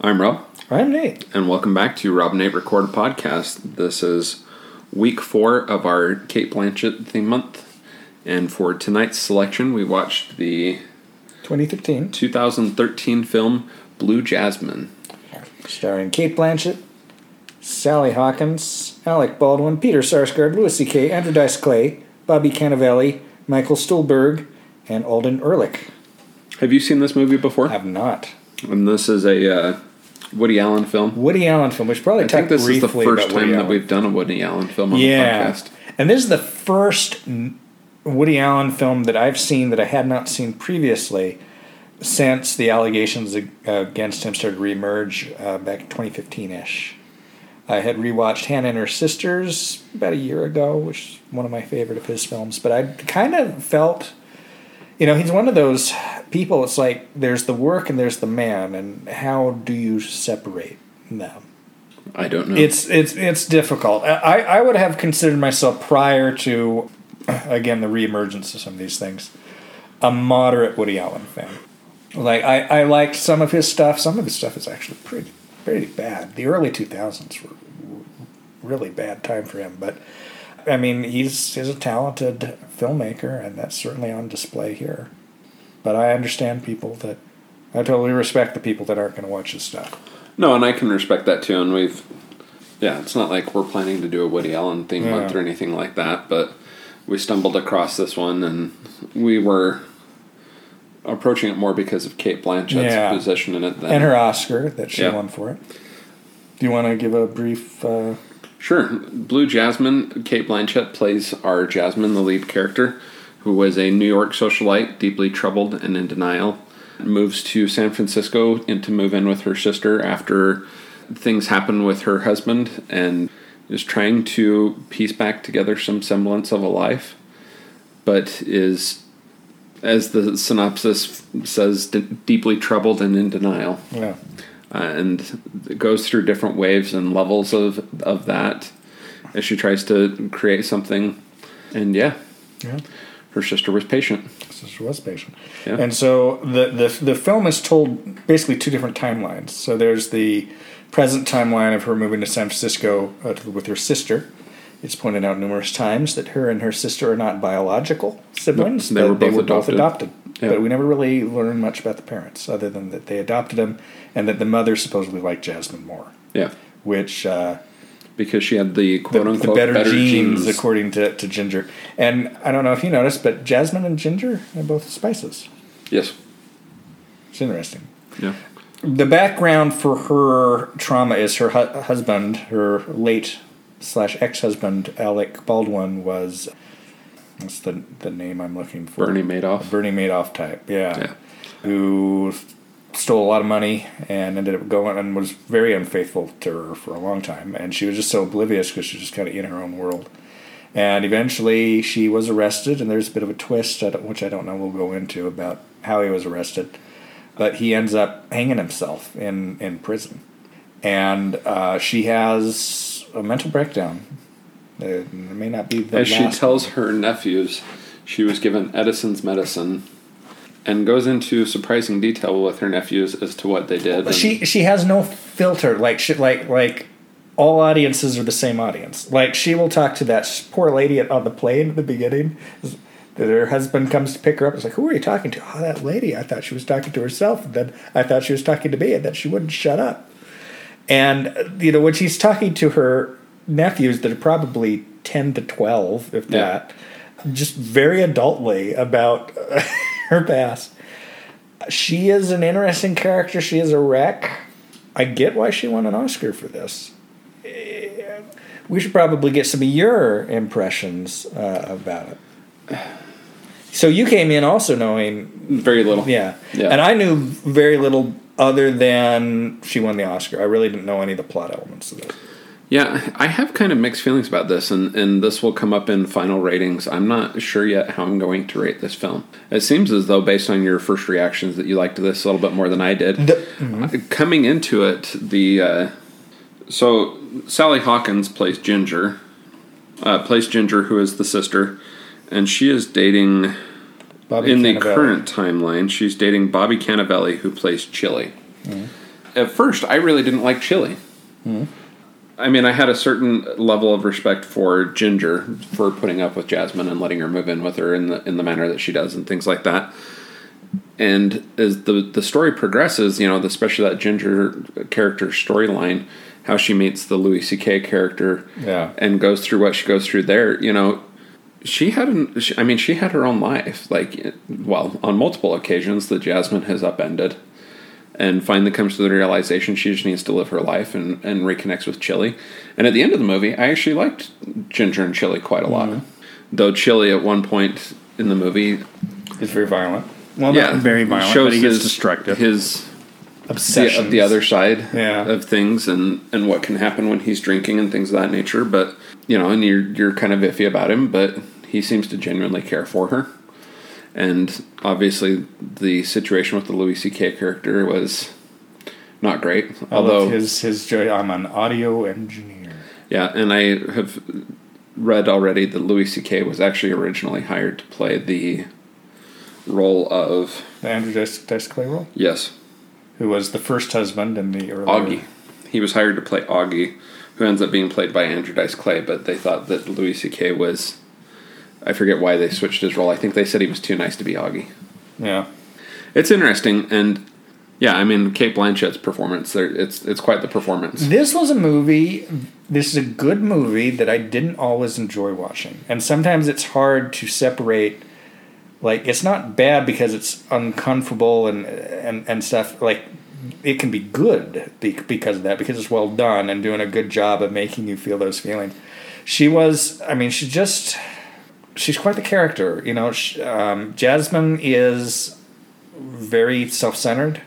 I'm Rob, I'm Nate. and welcome back to Rob and Nate Record Podcast. This is week four of our Cate Blanchett theme month. And for tonight's selection, we watched the 2013, 2013 film Blue Jasmine. starring Cate Blanchett, Sally Hawkins, Alec Baldwin, Peter Sarsgaard, Louis C.K., Andrew Dice Clay, Bobby Cannavale, Michael Stuhlbarg, and Alden Ehrlich. Have you seen this movie before? I have not. And this is a uh, Woody Allen film. Woody Allen film, which probably I think this is the briefly first about Woody time that Allen. we've done a Woody Allen film on yeah, the podcast. and this is the first Woody Allen film that I've seen that I had not seen previously since the allegations ag- against him started to reemerge uh, back 2015 ish. I had rewatched Hannah and Her Sisters about a year ago, which is one of my favorite of his films. But I kind of felt, you know, he's one of those people. It's like there's the work and there's the man, and how do you separate them? I don't know. It's it's it's difficult. I I would have considered myself prior to, again, the reemergence of some of these things, a moderate Woody Allen fan. Like I I liked some of his stuff. Some of his stuff is actually pretty pretty bad. The early two thousands were really bad time for him, but. I mean, he's he's a talented filmmaker, and that's certainly on display here. But I understand people that I totally respect the people that aren't going to watch his stuff. No, and I can respect that too. And we've, yeah, it's not like we're planning to do a Woody Allen theme month or anything like that, but we stumbled across this one and we were approaching it more because of Cate Blanchett's Yeah. position in it. Than, and her Oscar that she Yeah. won for it. Do you want to give a brief? Uh, Sure. Blue Jasmine, Cate Blanchett plays our Jasmine, the lead character, who was a New York socialite, deeply troubled and in denial. Moves to San Francisco and to move in with her sister after things happen with her husband and is trying to piece back together some semblance of a life, but is, as the synopsis says, d- deeply troubled and in denial yeah, and it goes through different waves and levels of of that as she tries to create something. And yeah, yeah. her sister was patient. Sister was patient, Yeah. and so the, the the film is told basically two different timelines. So there's the present timeline of her moving to San Francisco uh, to, with her sister. It's pointed out numerous times that her and her sister are not biological siblings. they were both adopted. adopted. Yeah. But we never really learn much about the parents, other than that they adopted them, and that the mother supposedly liked Jasmine more, Yeah, which. Uh, because she had the the, quote the unquote better, genes, according to, to Ginger. And I don't know if you noticed, but jasmine and ginger are both spices. Yes. It's interesting. Yeah. The background for her trauma is her hu- husband, her late slash ex husband, Alec Baldwin, was. What's the, the name I'm looking for? Bernie Madoff. Bernie Madoff type, yeah. Yeah. Who stole a lot of money and ended up going and was very unfaithful to her for a long time. And she was just so oblivious because she was just kind of in her own world. And eventually she was arrested, and there's a bit of a twist, which I don't know we'll go into, about how he was arrested. But he ends up hanging himself in, in prison. And uh, she has a mental breakdown. It may not be the As she tells her nephews, she was given Edison's medicine, and goes into surprising detail with her nephews as to what they did. and- she she has no filter. Like she like like all audiences are the same audience. Like she will talk to that poor lady at, on the plane at the beginning. That her husband comes to pick her up. It's like who are you talking to? Oh that lady. I thought she was talking to herself. And then i thought she was talking to me and then she wouldn't shut up and uh, you know when she's talking to her nephews that are probably 10 to 12 if Yeah. that just very adultly about her past she is an interesting character. She is a wreck. I get why she won an Oscar for this. Eh, We should probably get some of your impressions uh, about it. So you came in also knowing, very little. yeah. Yeah. and I knew very little other than she won the Oscar. I really didn't know any of the plot elements of this. Yeah, I have kind of mixed feelings about this, and, and this will come up in final ratings. I'm not sure yet how I'm going to rate this film. It seems as though, based on your first reactions, that you liked this a little bit more than I did. The- Uh, Coming into it, the uh, so Sally Hawkins plays Ginger, uh, plays Ginger, who is the sister, and she is dating Bobby in the Cannavale. current timeline. She's dating Bobby Cannavale, who plays Chili. at first, I really didn't like Chili. I mean, I had a certain level of respect for Ginger for putting up with Jasmine and letting her move in with her in the in the manner that she does and things like that. And as the the story progresses, you know, especially that Ginger character storyline, how she meets the Louis C.K. character, Yeah. and goes through what she goes through there, you know, she had an, she, I mean, she had her own life, like, well, on multiple occasions that Jasmine has upended, and finally comes to the realization she just needs to live her life and, and reconnects with Chili. And at the end of the movie, I actually liked Ginger and Chili quite a lot, mm-hmm. though Chili at one point in the movie, is very violent. Well, yeah, not very violent, shows but he gets his, destructive. His the, Obsession. the other side Yeah. of things and, and what can happen when he's drinking and things of that nature. But you know, and you're you're kind of iffy about him, but he seems to genuinely care for her. And obviously, the situation with the Louis C.K. character was not great. Although, his his joy. I'm an audio engineer. yeah, and I have read already that Louis C.K. was actually originally hired to play the role of The Andrew Dice, Dice Clay role, yes, who was the first husband in the early Augie. He was hired to play Augie, who ends up being played by Andrew Dice Clay, but they thought that Louis C.K. was. I forget why they switched his role. I think they said he was too nice to be Augie. Yeah. It's interesting, and yeah, I mean Cate Blanchett's performance. There, it's it's quite the performance. This was a movie. This is a good movie that I didn't always enjoy watching, and sometimes it's hard to separate. Like it's not bad because it's uncomfortable and and and stuff. Like it can be good because of that because it's well done and doing a good job of making you feel those feelings. She was. I mean, she just. She's quite the character, you know. Sh um, Jasmine is very self-centered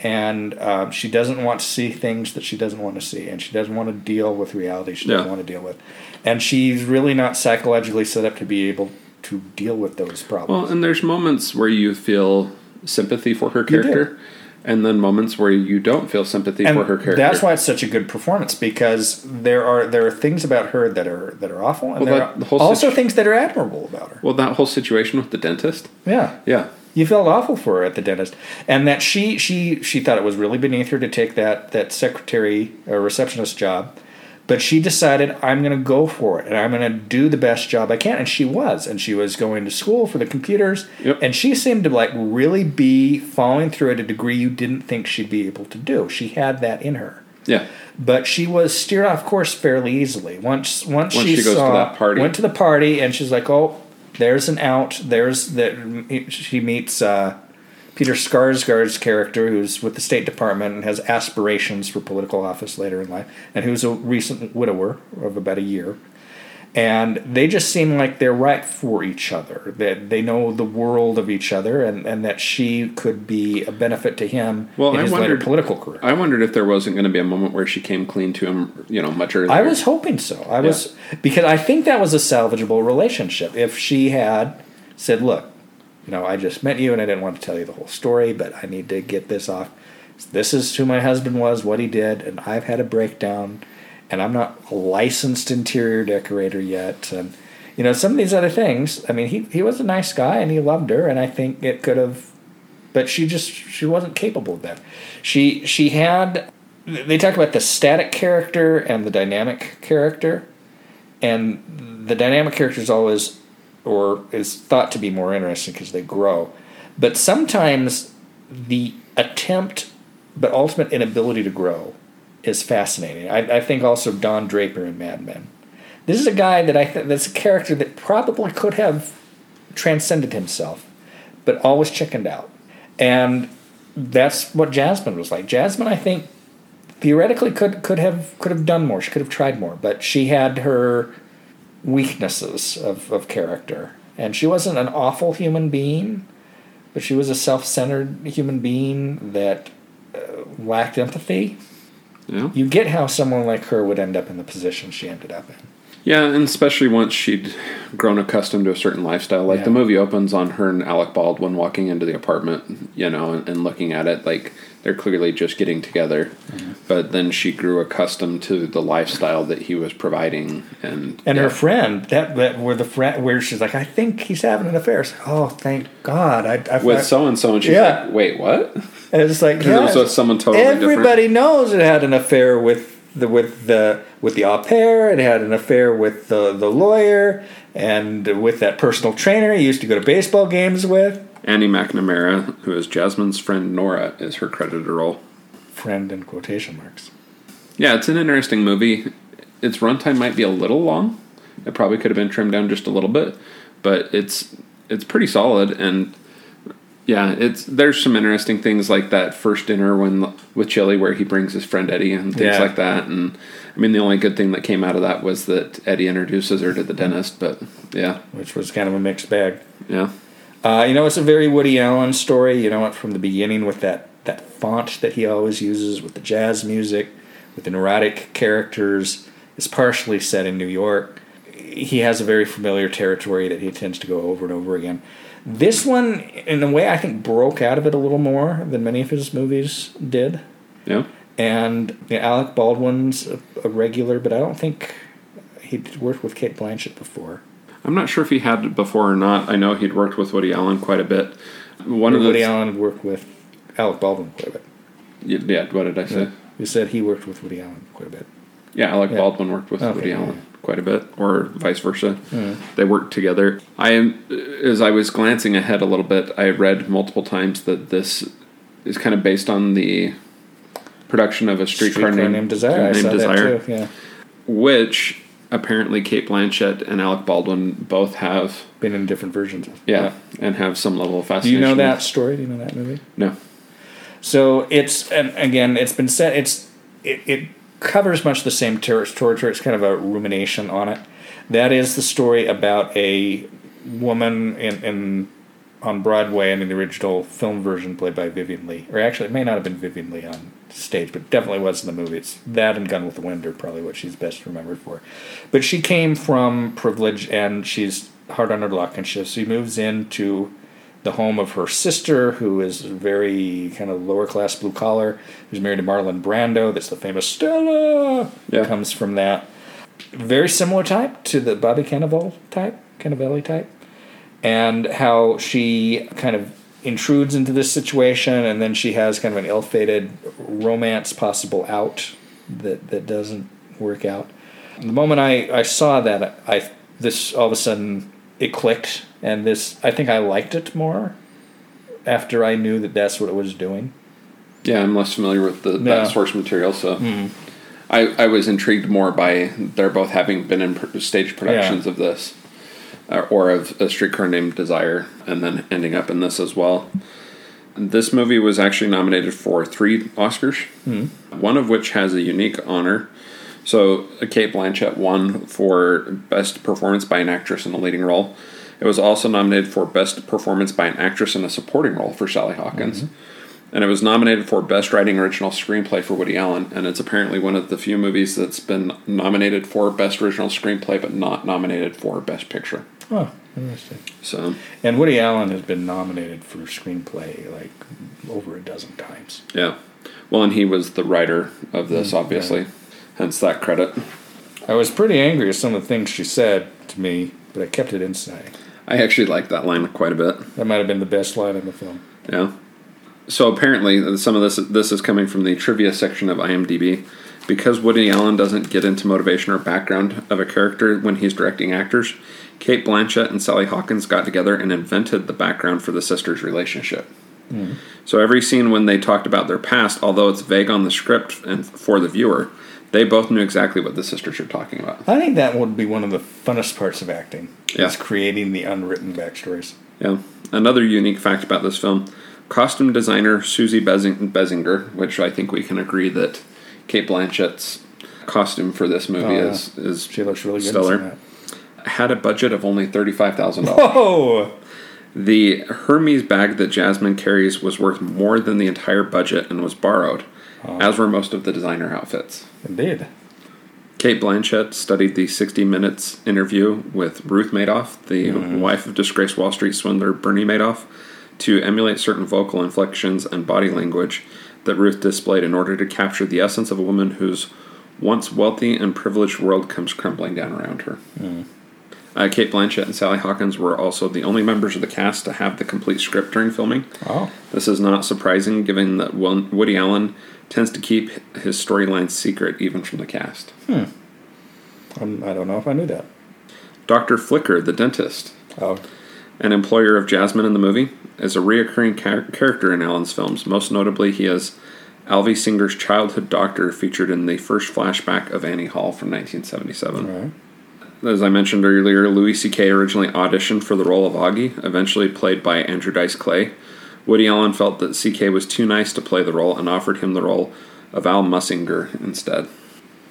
and um, she doesn't want to see things that she doesn't want to see, and she doesn't want to deal with reality she doesn't Yeah. want to deal with, and she's really not psychologically set up to be able to deal with those problems. Well, and there's moments where you feel sympathy for her character, and then moments where you don't feel sympathy and for her character. that's why it's such a good performance because there are there are things about her that are that are awful, and Well, there are the whole also situ- things that are admirable about her. Well, that whole situation with the dentist. Yeah, Yeah. You felt awful for her at the dentist, and that she she she thought it was really beneath her to take that that secretary or receptionist job, but she decided I'm going to go for it and I'm going to do the best job I can, and she was, and she was going to school for the computers, Yep. and she seemed to like really be following through at a degree you didn't think she'd be able to do. She had that in her Yeah. but she was steered off course fairly easily. Once once, Once she, she goes to saw, that party. went to the party, and she's like, "Oh, there's an out. There's that." She meets uh, Peter Sarsgaard's character, who's with the State Department and has aspirations for political office later in life, and who's a recent widower of about a year. And they just seem like they're right for each other. That they know the world of each other, and, and that she could be a benefit to him Well, in I his later wondered- political career. I wondered if there wasn't going to be a moment where she came clean to him, you know, much earlier. I was hoping so. I was because I think that was a salvageable relationship. If she had said, "Look, you know, I just met you and I didn't want to tell you the whole story, but I need to get this off. This is who my husband was, what he did, and I've had a breakdown, and I'm not a licensed interior decorator yet, and you know, some of these other things. I mean, he he was a nice guy and he loved her, and I think it could have, but she just she wasn't capable of that. She she had they talk about the static character and the dynamic character and the dynamic character is always or is thought to be more interesting because they grow. But sometimes the attempt but ultimate inability to grow is fascinating. I, I think also don draper in mad men. This is a guy that i think that's a character that probably could have transcended himself but always chickened out. And that's what jasmine was like. Jasmine i think theoretically could could have could have done more. She could have tried more, but she had her weaknesses of, of character, and she wasn't an awful human being, but she was a self-centered human being that uh, lacked empathy. Yeah. You get how someone like her would end up in the position she ended up in. Yeah, and especially once she'd grown accustomed to a certain lifestyle. Like the movie opens on her and Alec Baldwin walking into the apartment, you know, and, and looking at it like they're clearly just getting together. Mm-hmm. but then she grew accustomed to the lifestyle that he was providing, and And yeah. her friend, that, that where the friend, where she's like, I think he's having an affair. Like, oh, thank God. I, I with so and so, and she's Yeah. like, "Wait, what?" and it's like, it yeah, with someone totally everybody knows it had an affair with the with the with the au pair. It had an affair with the the lawyer and with that personal trainer he used to go to baseball games with. Annie McNamara, who is Jasmine's friend Nora, is her credited role. Friend in quotation marks. Yeah, it's an interesting movie. Its runtime might be a little long. It probably could have been trimmed down just a little bit, but it's it's pretty solid and yeah, it's there's some interesting things like that first dinner when with Chili where he brings his friend Eddie and things Yeah. like that and I mean the only good thing that came out of that was that Eddie introduces her to the dentist, but yeah. which was kind of a mixed bag. Yeah. Uh, you know, it's a very Woody Allen story. You know? From the beginning, with that that font that he always uses, with the jazz music, with the neurotic characters, it's partially set in New York. He has a very familiar territory that he tends to go over and over again. This one, in a way, I think broke out of it a little more than many of his movies did. Yeah. And you know, Alec Baldwin's a, a regular, but I don't think he'd worked with Cate Blanchett before. I'm not sure if he had it before or not. I know he'd worked with Woody Allen quite a bit. One of the Woody Allen worked with Alec Baldwin quite a bit. Yeah, what did I say? You said he worked with Woody Allen quite a bit. Yeah, Alec Yeah. Baldwin worked with Okay, Woody yeah. Allen quite a bit, or vice versa. Mm. They worked together. I am, as I was glancing ahead a little bit, I read multiple times that this is kind of based on the production of a streetcar, Streetcar named, named Desire. I named Desire. Yeah, which apparently Cate Blanchett and Alec Baldwin both have. been in different versions. of Yeah, and have some level of fascination. Do you know that story? Do you know that movie? No. So it's and again, it's been said. It's it, it covers much the same territory. It's kind of a rumination on it. That is the story about a woman in, in on Broadway and in the original film version played by Vivien Leigh. Or actually, it may not have been Vivien Leigh on stage, but definitely was in the movies. That and Gone with the Wind are probably what she's best remembered for. But she came from privilege and she's hard on her luck, and she, she moves into the home of her sister, who is very kind of lower class blue collar, who's married to Marlon Brando. That's the famous Stella. Yeah. Comes from that. Very similar type to the Bobby Cannavale type, Cannavelli type, and how she kind of intrudes into this situation, and then she has kind of an ill-fated romance possible out that that doesn't work out. The moment I, I saw that, I this all of a sudden it clicked, and this I think I liked it more after I knew that that's what it was doing. Yeah, I'm less familiar with the Yeah. source material, so mm-hmm. I, I was intrigued more by they're both having been in stage productions of this, or of a streetcar named Desire, and then ending up in this as well. This movie was actually nominated for three Oscars, mm-hmm. one of which has a unique honor. So, Cate Blanchett won for Best Performance by an Actress in a Leading Role. It was also nominated for Best Performance by an Actress in a Supporting Role for Sally Hawkins. Mm-hmm. And it was nominated for Best Writing Original Screenplay for Woody Allen. And it's apparently one of the few movies that's been nominated for Best Original Screenplay but not nominated for Best Picture. Oh, interesting. So, And Woody Allen has been nominated for screenplay like over a dozen times. yeah. Well, and he was the writer of this, Mm, obviously. Hence that credit. I was pretty angry at some of the things she said to me, but I kept it inside. I actually like that line quite a bit. That might have been the best line in the film. Yeah. So apparently, some of this this is coming from the trivia section of IMDb. Because Woody Allen doesn't get into motivation or background of a character when he's directing actors, Cate Blanchett and Sally Hawkins got together and invented the background for the sisters' relationship. Hmm. So every scene when they talked about their past, although it's vague on the script and for the viewer, they both knew exactly what the sisters are talking about. I think that would be one of the funnest parts of acting. Yeah. Is creating the unwritten backstories. Yeah. Another unique fact about this film costume designer Suzy Benzinger, which I think we can agree that Cate Blanchett's costume for this movie Oh, is, is She looks really stellar, had a budget of only $35,000. Oh, the Hermes bag that Jasmine carries was worth more than the entire budget and was borrowed, oh. as were most of the designer outfits. indeed. Cate Blanchett studied the 60 Minutes interview with Ruth Madoff, the mm-hmm. wife of disgraced Wall Street swindler Bernie Madoff, to emulate certain vocal inflections and body language that Ruth displayed in order to capture the essence of a woman whose once wealthy and privileged world comes crumbling down around her. Uh, Cate Blanchett and Sally Hawkins were also the only members of the cast to have the complete script during filming. Oh, This is not surprising given that Woody Allen tends to keep his storylines secret even from the cast. um, I don't know if I knew that. Dr. Flicker, the dentist, Oh, an employer of Jasmine in the movie, is a reoccurring char- character in Allen's films. Most notably, he is Alvy Singer's childhood doctor featured in the first flashback of Annie Hall from 1977. all right. As I mentioned earlier, Louis C.K. originally auditioned for the role of Augie, eventually played by Andrew Dice Clay. Woody Allen felt that C.K. was too nice to play the role and offered him the role of Al Mussinger instead.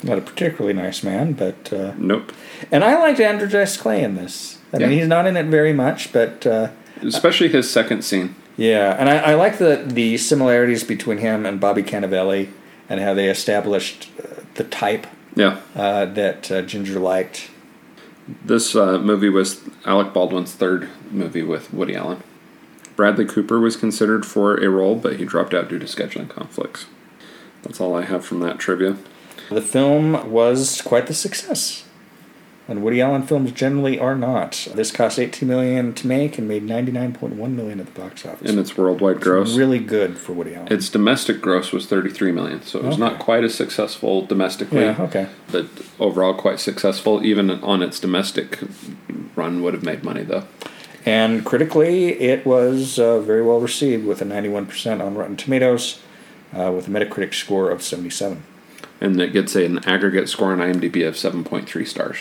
Not a particularly nice man, but uh, Nope. and I liked Andrew Dice Clay in this. I mean, he's not in it very much, but uh, Especially his second scene. yeah, and I, I like the the similarities between him and Bobby Cannavale and how they established uh, the type Yeah. uh, that uh, Ginger liked. This uh, movie was Alec Baldwin's third movie with Woody Allen. Bradley Cooper was considered for a role, but he dropped out due to scheduling conflicts. That's all I have from that trivia. The film was quite the success. And Woody Allen films generally are not. This cost 18 million to make and made 99.1 million at the box office. And its worldwide gross. really good for Woody Allen. Its domestic gross was 33 million, so it was not quite as successful domestically. yeah, okay. But overall, quite successful. Even on its domestic run, would have made money though. And critically, it was uh, very well received with a 91% on Rotten Tomatoes, uh, with a Metacritic score of 77. And it gets an aggregate score on IMDb of 7.3 stars,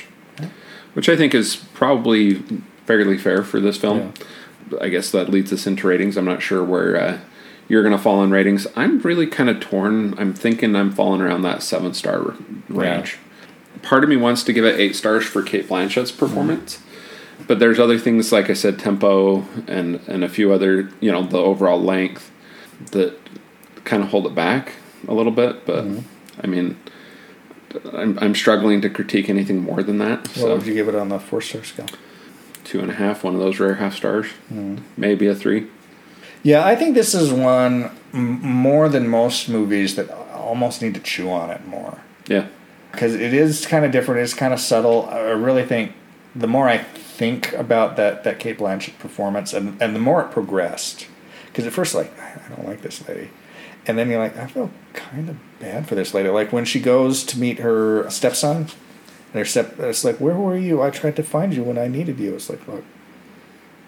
which I think is probably fairly fair for this film. I guess that leads us into ratings. I'm not sure where uh, you're going to fall in ratings. I'm really kind of torn. I'm thinking I'm falling around that seven star range. Part of me wants to give it eight stars for Cate Blanchett's performance. But there's other things like I said, tempo and and a few other, you know, the overall length that kind of hold it back a little bit. But I mean, I'm I'm struggling to critique anything more than that. What So would you give it on the four star scale? two and a half, one of those rare half stars, mm-hmm. maybe a three. Yeah, I think this is one m- more than most movies that almost need to chew on it more. Yeah, because it is kind of different. It's kind of subtle. I really think the more I think about that that Cate Blanchett performance, and and the more it progressed, because at first like I don't like this lady, and then you're like I feel kind of bad for this lady. Like when she goes to meet her stepson, and her step, it's like where were you? I tried to find you when I needed you. It's like look,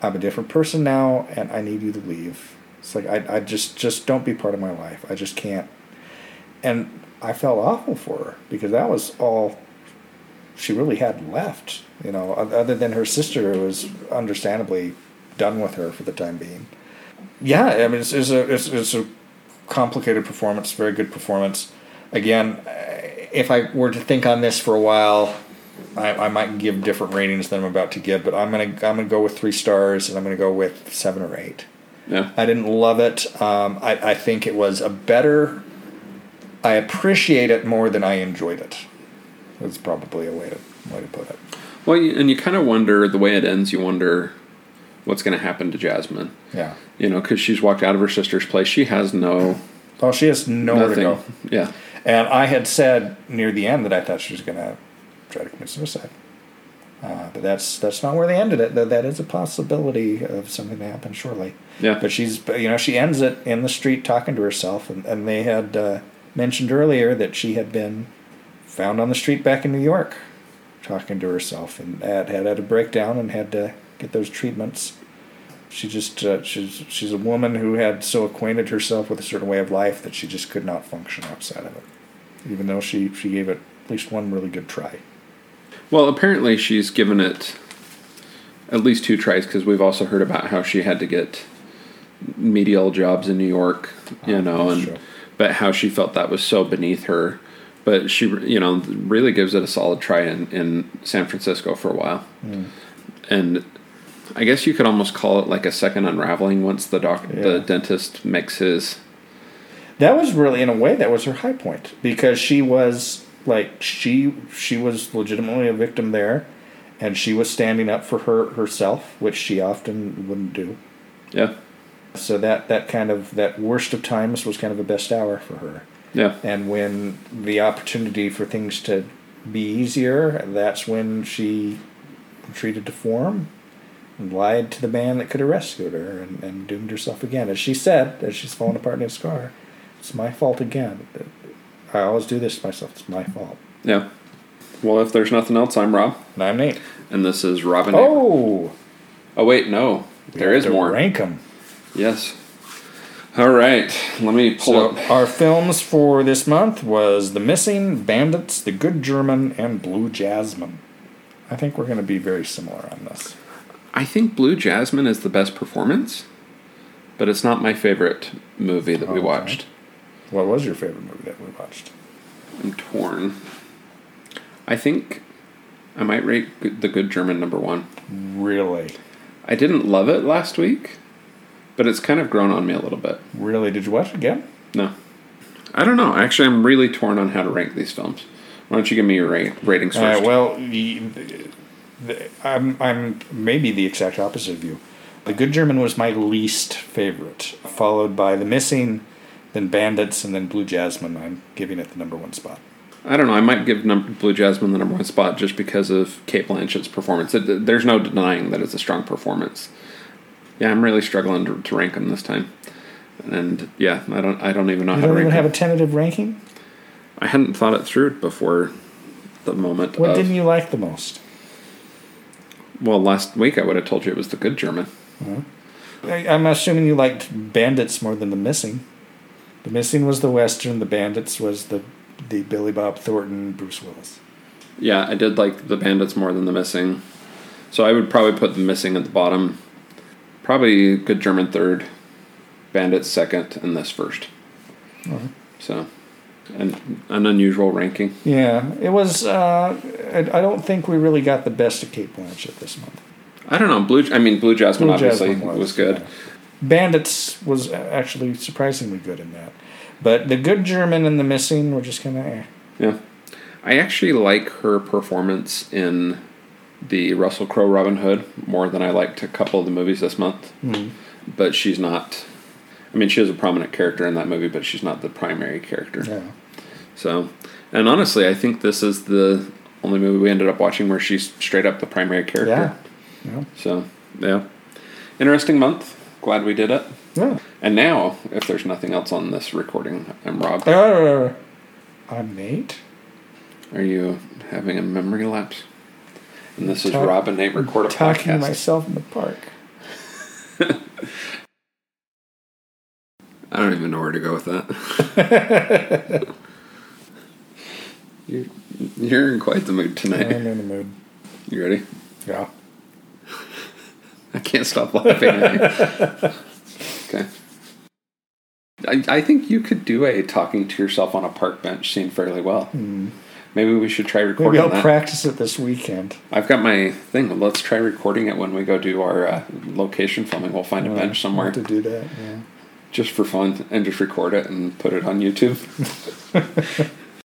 I'm a different person now, and I need you to leave. It's like I I just just don't be part of my life. I just can't. And I felt awful for her because that was all she really had left. You know, other than her sister, who was understandably done with her for the time being. Yeah, I mean, it's, it's a it's, it's a complicated performance, very good performance. Again, if I were to think on this for a while, I, I might give different ratings than I'm about to give, but I'm gonna I'm gonna go with three stars, and I'm gonna go with seven or eight. yeah, I didn't love it. Um, I, I think it was a better. I appreciate it more than I enjoyed it. That's probably a way to way to put it. Well, and you kind of wonder the way it ends. You wonder what's going to happen to Jasmine. Yeah. You know, because she's walked out of her sister's place. She has no Oh, she has nowhere nothing. to go. Yeah, And I had said near the end that I thought she was going to try to commit suicide. Uh, but that's that's not where they ended it. That that is a possibility of something to happen shortly. yeah, But she's, you know, she ends it in the street talking to herself, and, and they had uh, mentioned earlier that she had been found on the street back in New York, talking to herself, and had had, had a breakdown and had to get those treatments. She just, uh, she's, she's a woman who had so acquainted herself with a certain way of life that she just could not function outside of it, even though she, she gave it at least one really good try. Well, apparently she's given it at least two tries because we've also heard about how she had to get medial jobs in New York, you Oh, know, and true. but how she felt that was so beneath her. But she, you know, really gives it a solid try in, in San Francisco for a while, Hmm. and I guess you could almost call it like a second unraveling once the doc, Yeah. the dentist makes his. That was really, in a way, that was her high point because she was like she she was legitimately a victim there, and she was standing up for her herself, which she often wouldn't do. Yeah, So that that kind of that worst of times was kind of a best hour for her. Yeah. And when the opportunity for things to be easier, that's when she retreated to form and lied to the man that could have rescued her and, and doomed herself again. As she said, as she's fallen apart in his car, it's my fault again. I always do this to myself. It's my fault. Yeah. Well, if there's nothing else, I'm Rob, And I'm Nate. and this is Robin. Oh, Oh wait, no, there is more. Rank them. Yes. All right. Let me pull So up. our films for this month was The Missing, Bandits, The Good German, and Blue Jasmine. I think we're going to be very similar on this. I think Blue Jasmine is the best performance, but it's not my favorite movie that we Okay. watched. What was your favorite movie that we watched? I'm torn. I think I might rate The Good German number one. Really, I didn't love it last week, but it's kind of grown on me a little bit. really? Did you watch it again? No. I don't know. Actually, I'm really torn on how to rank these films. Why don't you give me your rate, ratings first? well, the, the, I'm I'm maybe the exact opposite of you. The Good German was my least favorite, followed by The Missing, then Bandits, and then Blue Jasmine. I'm giving it the number one spot. I don't know. I might give num- Blue Jasmine the number one spot just because of Cate Blanchett's performance. It, there's no denying that it's a strong performance. Yeah, I'm really struggling to, to rank them this time. And yeah, I don't. I don't even know You how to don't rank even have them. a tentative ranking. I hadn't thought it through before the moment. What of, didn't you like the most? Well, last week I would have told you it was the Good German. I, I'm assuming you liked Bandits more than The Missing. The Missing was the Western. The Bandits was the the Billy Bob Thornton, Bruce Willis. Yeah, I did like the Bandits more than the Missing. So I would probably put the Missing at the bottom. Probably Good German third, Bandits second, and this first. So, an an unusual ranking. Yeah, it was. Uh, I, I don't think we really got the best of Cate Blanchett this month. I don't know. Blue. I mean, Blue Jasmine Blue obviously Jasmine was, good. yeah. Bandits was actually surprisingly good in that, but the Good German and the Missing were just kind of. Eh. Yeah. I actually like her performance in the Russell Crowe Robin Hood more than I liked a couple of the movies this month. But she's not. I mean, she is a prominent character in that movie, but she's not the primary character. Yeah. So, and honestly, I think this is the only movie we ended up watching where she's straight up the primary character. Yeah. Yeah. So, yeah. Interesting month. Glad we did it. Yeah. And now, if there's nothing else on this recording, I'm Rob. Uh, I'm Nate. Are you having a memory lapse? And this is Talk- Rob and Nate record a Talking to podcast. myself in the park. I don't even know where to go with that. you're, you're in quite the mood tonight. I'm in the mood. You ready? Yeah. I can't stop laughing. Okay. I, I think you could do a talking to yourself on a park bench scene fairly well. Maybe we should try Maybe recording I'll that. practice it this weekend. I've got my thing. Let's try recording it when we go do our uh, location filming. We'll find a Uh, bench somewhere To do that, yeah. Just for fun and just record it and put it on YouTube.